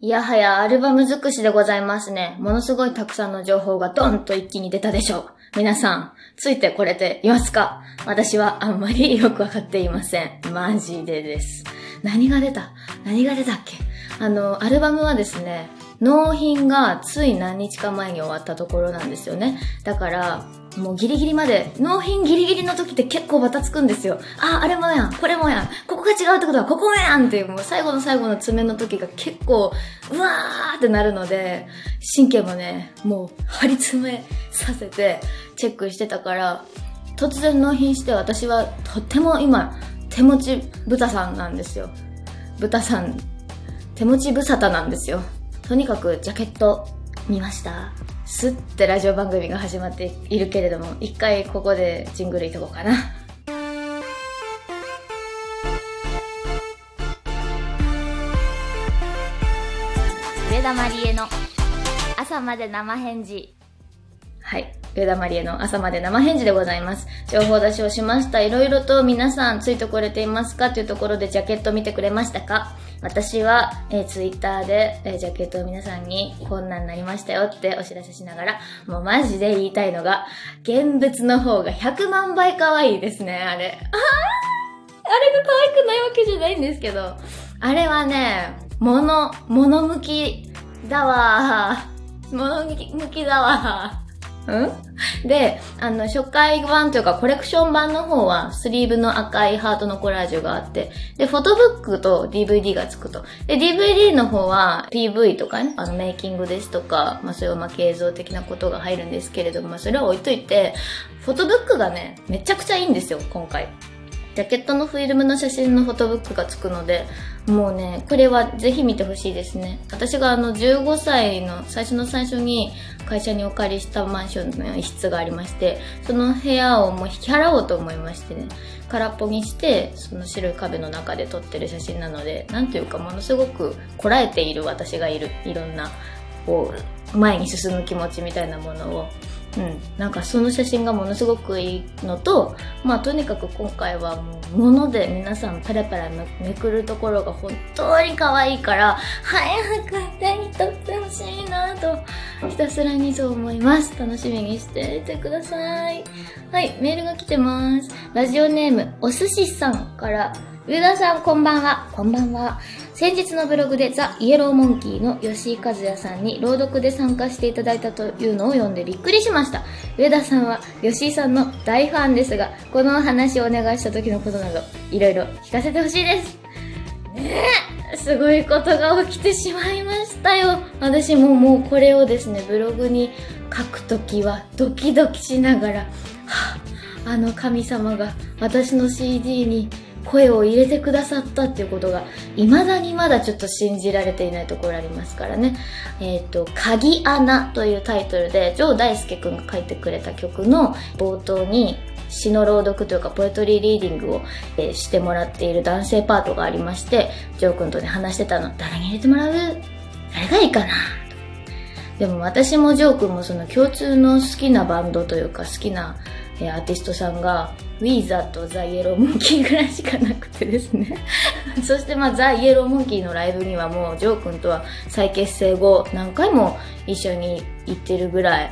いやはやアルバム尽くしでございますね。ものすごいたくさんの情報がドンと一気に出たでしょう。皆さん、ついてこれていますか？私はあんまりよくわかっていません。マジでです。何が出た？何が出たっけ？あの、アルバムはですね、納品がつい何日か前に終わったところなんですよね。だから、もうギリギリまで、納品ギリギリの時って結構バタつくんですよ。あ、あれもやん、これもやん、ここが違うってことはここもやんっていう、もう最後の最後の爪の時が結構、うわーってなるので、神経もね、もう張り詰めさせてチェックしてたから、突然納品して私はとっても今、手持ち豚さんなんですよ。豚さん、手持ち無沙汰なんですよ。とにかくジャケット見ましたスッてラジオ番組が始まっているけれども、一回ここでジングルいとこうかな。上田まりえの朝まで生返事。はい。上田まりえの朝まで生返事でございます。情報出しをしました。いろいろと皆さんついてこれていますかというところでジャケット見てくれましたか？私は、えー、ツイッターで、えー、ジャケットを皆さんにこんなんなりましたよってお知らせしながら、もうマジで言いたいのが、現物の方が100万倍可愛いですね、あれ。ああれが可愛くないわけじゃないんですけど、あれはね、もの、もの向きだわー。もの向き向きだわー。うん？で、あの、初回版というかコレクション版の方は、スリーブの赤いハートのコラージュがあって、で、フォトブックと DVD がつくと。で、DVD の方は PV とかね、あの、メイキングですとか、まあ、そういうまけ映像的なことが入るんですけれども、まあ、それは置いといて、フォトブックがね、めちゃくちゃいいんですよ、今回。ジャケットのフィルムの写真のフォトブックがつくので、もうね、これはぜひ見てほしいですね。私があの15歳の最初の最初に会社にお借りしたマンションの一室がありまして、その部屋をもう引き払おうと思いましてね、空っぽにして、その白い壁の中で撮ってる写真なので、なんていうかものすごくこらえている私がいる、いろんな、こう、前に進む気持ちみたいなものをうん、なんかその写真がものすごくいいのと、まあとにかく今回はもう物で皆さんパラパラめくるところが本当に可愛いから、早く手に取ってほしいなと、ひたすらにそう思います。楽しみにしていてください。はい、メールが来てます。ラジオネーム、お寿司さんから、上田さんこんばんは。こんばんは。先日のブログでザ・イエローモンキーの吉井和也さんに朗読で参加していただいたというのを読んでびっくりしました。上田さんは吉井さんの大ファンですが、この話をお願いした時のことなど、いろいろ聞かせてほしいです。ねえ、すごいことが起きてしまいましたよ。私ももうこれをですね、ブログに書くときはドキドキしながら、はあ、あの神様が私の CD に声を入れてくださったっていうことが、未だにまだちょっと信じられていないところありますからね。えっ、と、鍵穴というタイトルで、ジョー大輔くんが書いてくれた曲の冒頭に、詩の朗読というか、ポエトリーリーディングを、えーしてもらっている男性パートがありまして、ジョーくんとね、話してたの。誰に入れてもらう？誰がいいかな？でも私もジョー君もその共通の好きなバンドというか好きなえーアーティストさんがウィーザーとザ・イエローモンキーぐらいしかなくてですね。そしてまあザ・イエローモンキーのライブにはもうジョー君とは再結成後何回も一緒に行ってるぐらい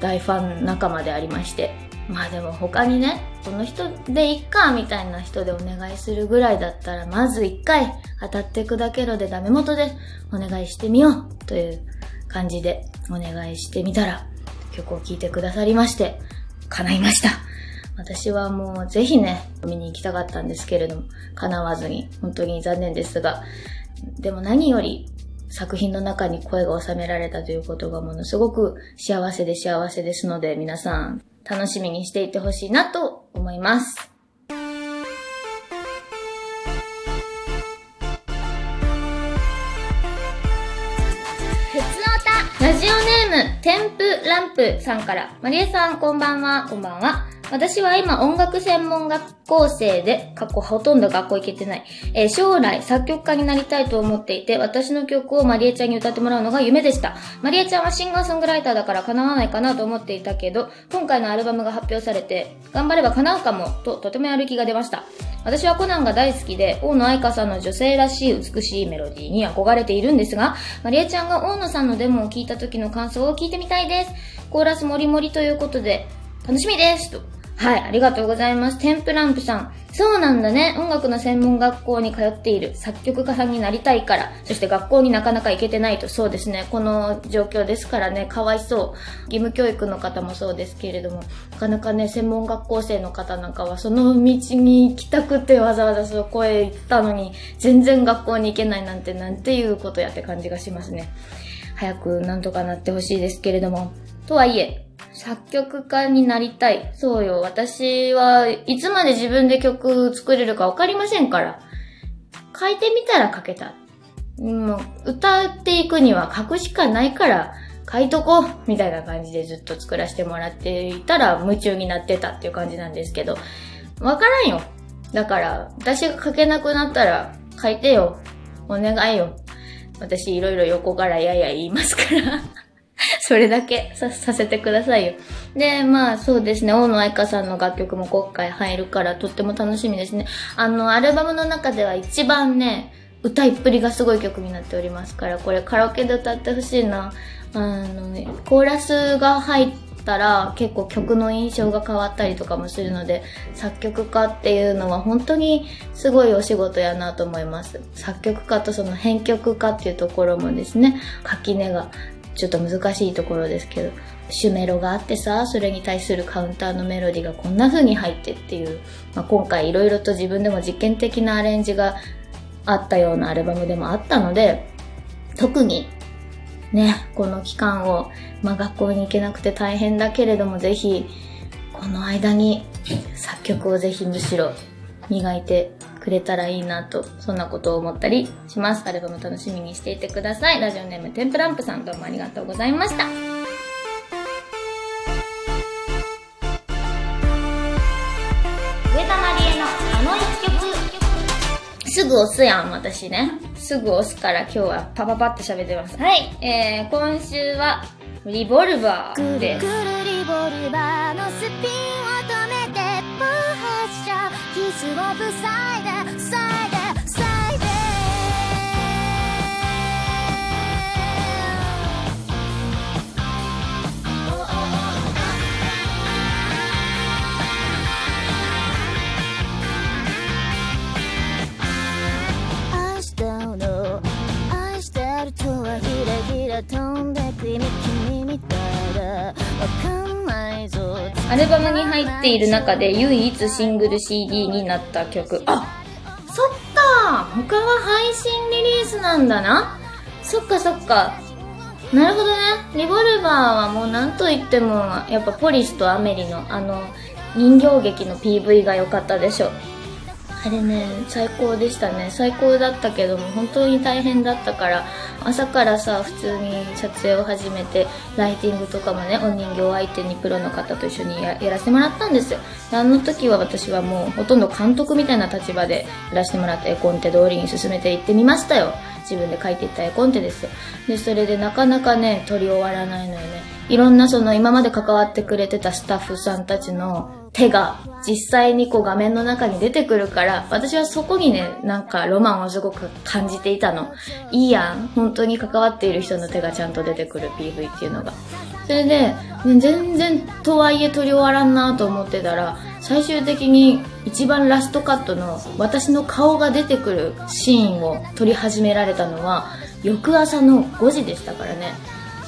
大ファン仲間でありまして。まあでも他にねこの人でいっかみたいな人でお願いするぐらいだったらまず一回当たって砕けろでダメ元でお願いしてみようという感じでお願いしてみたら曲を聴いてくださりまして叶いました私はもうぜひね見に行きたかったんですけれども叶わずに本当に残念ですがでも何より作品の中に声が収められたということがものすごく幸せで幸せですので皆さん楽しみにしていてほしいなと思います。ラジオネーム、テンプランプさんから、マリエさん、こんばんは、こんばんは。私は今音楽専門学校生で、過去ほとんど学校行けてない。えー、将来作曲家になりたいと思っていて、私の曲をマリエちゃんに歌ってもらうのが夢でした。マリエちゃんはシンガーソングライターだから叶わないかなと思っていたけど、今回のアルバムが発表されて、頑張れば叶うかも、ととてもやる気が出ました。私はコナンが大好きで、大野愛香さんの女性らしい美しいメロディーに憧れているんですが、マリエちゃんが大野さんのデモを聞いた時の感想を聞いてみたいです。コーラスもりもりということで、楽しみですとはい、ありがとうございます。テンプランプさん。そうなんだね。音楽の専門学校に通っている作曲家さんになりたいから、そして学校になかなか行けてないと、そうですね。この状況ですからね、かわいそう。義務教育の方もそうですけれども、なかなかね、専門学校生の方なんかは、その道に行きたくてわざわざそこへ行ったのに、全然学校に行けないなんて、なんていうことやって感じがしますね。早くなんとかなってほしいですけれども。とはいえ、作曲家になりたい。そうよ。私はいつまで自分で曲作れるかわかりませんから。書いてみたら書けた。もう、歌っていくには書くしかないから、書いとこうみたいな感じでずっと作らせてもらっていたら夢中になってたっていう感じなんですけど、わからんよ。だから、私が書けなくなったら書いてよ。お願いよ。私いろいろ横からやや言いますから それだけさせてくださいよ。で、まあそうですね、大野愛香さんの楽曲も今回入るからとっても楽しみですね。あの、アルバムの中では一番ね、歌いっぷりがすごい曲になっておりますから、これカラオケで歌ってほしいな。あの、ね、コーラスが入ったら結構曲の印象が変わったりとかもするので、作曲家っていうのは本当にすごいお仕事やなと思います。作曲家とその編曲家っていうところもですね、垣根がちょっと難しいところですけど、シュメロがあってさ、それに対するカウンターのメロディーがこんな風に入ってっていう、まあ、今回いろいろと自分でも実験的なアレンジがあったようなアルバムでもあったので、特にね、この期間を、まあ、学校に行けなくて大変だけれども、ぜひ、この間に作曲をぜひむしろ磨いてくれたらいいなと、そんなことを思ったりします。アルバム楽しみにしていてください。ラジオネームテンプランプさんどうもありがとうございました。すぐ押すやん、私ね。すぐ押すから今日はパパパって喋ってます。はい、えー、今週は、リボルバーです。くるくるリボルバーのスピンスを塞いで、っている中で唯一シングル CD になった曲。あそっか。他は配信リリースなんだな。そっかそっか。なるほどね。リボルバーはもう何と言ってもやっぱポリスとアメリのあの人形劇の PV が良かったでしょ。あれね、最高でしたね。最高だったけども、本当に大変だったから、朝からさ、普通に撮影を始めて、ライティングとかもね、お人形相手にプロの方と一緒にやらせてもらったんですよ。あの時は私はもう、ほとんど監督みたいな立場でやらせてもらって絵コンテ通りに進めていってみましたよ。自分で書いていった絵コンテですよ。で、それでなかなかね、撮り終わらないのよね。いろんなその今まで関わってくれてたスタッフさんたちの手が実際にこう画面の中に出てくるから、私はそこにね、なんかロマンをすごく感じていたの。いいやん。本当に関わっている人の手がちゃんと出てくる PV っていうのが。それで、ね、全然とはいえ撮り終わらんなと思ってたら、最終的に一番ラストカットの私の顔が出てくるシーンを撮り始められたのは、翌朝の5時でしたからね。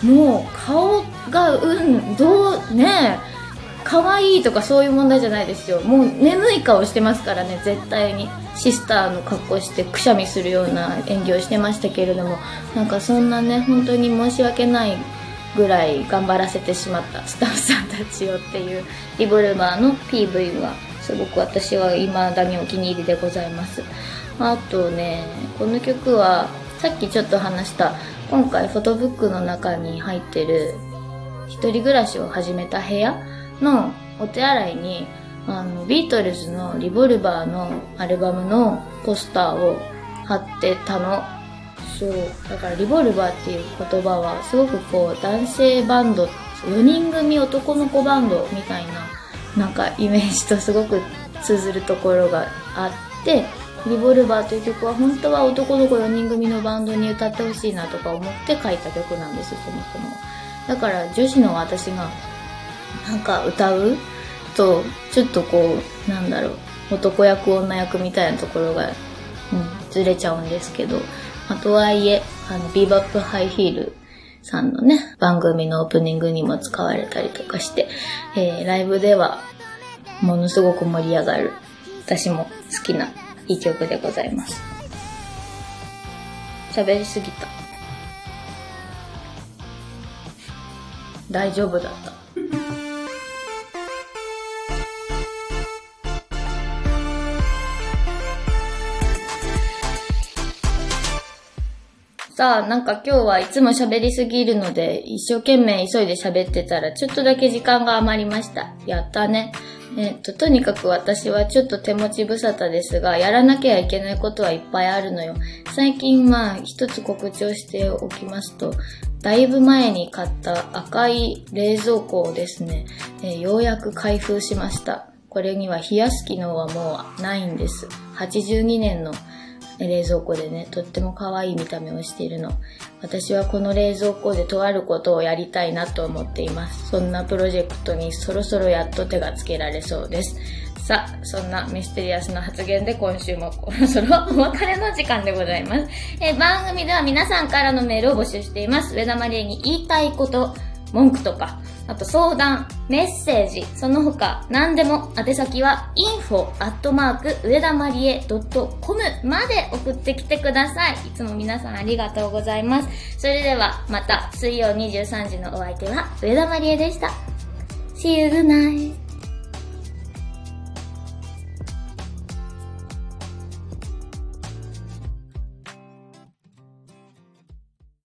もう顔が、うん、どう、ねえ、可愛いとかそういう問題じゃないですよ。もう眠い顔してますからね絶対に。シスターの格好してくしゃみするような演技をしてましたけれどもなんかそんなね本当に申し訳ないぐらい頑張らせてしまったスタッフさんたちよっていうリボルバーの PV はすごく私は未だにお気に入りでございます。あとねこの曲はさっきちょっと話した今回フォトブックの中に入ってる一人暮らしを始めた部屋のお手洗いに、あの、ビートルズのリボルバーのアルバムのポスターを貼ってたの。そう。だからリボルバーっていう言葉はすごくこう男性バンド、4人組男の子バンドみたいななんかイメージとすごく通ずるところがあって、リボルバーという曲は本当は男の子4人組のバンドに歌ってほしいなとか思って書いた曲なんですそもそも。だから女子の私がなんか歌うと、ちょっとこう、なんだろう、男役女役みたいなところが、うん、ずれちゃうんですけど、まあ、とはいえ、あの、ビーバップハイヒールさんのね、番組のオープニングにも使われたりとかして、えー、ライブではものすごく盛り上がる、私も好きないい曲でございます。喋りすぎた。大丈夫だった。さあ、なんか今日はいつも喋りすぎるので、一生懸命急いで喋ってたら、ちょっとだけ時間が余りました。やったね。えっと、とにかく私はちょっと手持ち無沙汰ですが、やらなきゃいけないことはいっぱいあるのよ。最近まあ、一つ告知をしておきますと、だいぶ前に買った赤い冷蔵庫をですね、え、ようやく開封しました。これには冷やす機能はもうないんです。82年の冷蔵庫でね、とっても可愛い見た目をしているの。私はこの冷蔵庫でとあることをやりたいなと思っています。そんなプロジェクトにそろそろやっと手がつけられそうです。さあ、そんなミステリアスな発言で今週も そろそろお別れの時間でございます。え番組では皆さんからのメールを募集しています。上田マリエに言いたいこと、文句とか、あと相談、メッセージ、その他何でも宛先は info アットマーク上田まりえ .com まで送ってきてください。いつも皆さんありがとうございます。それではまた水曜23時のお相手は上田まりえでした。See you good night.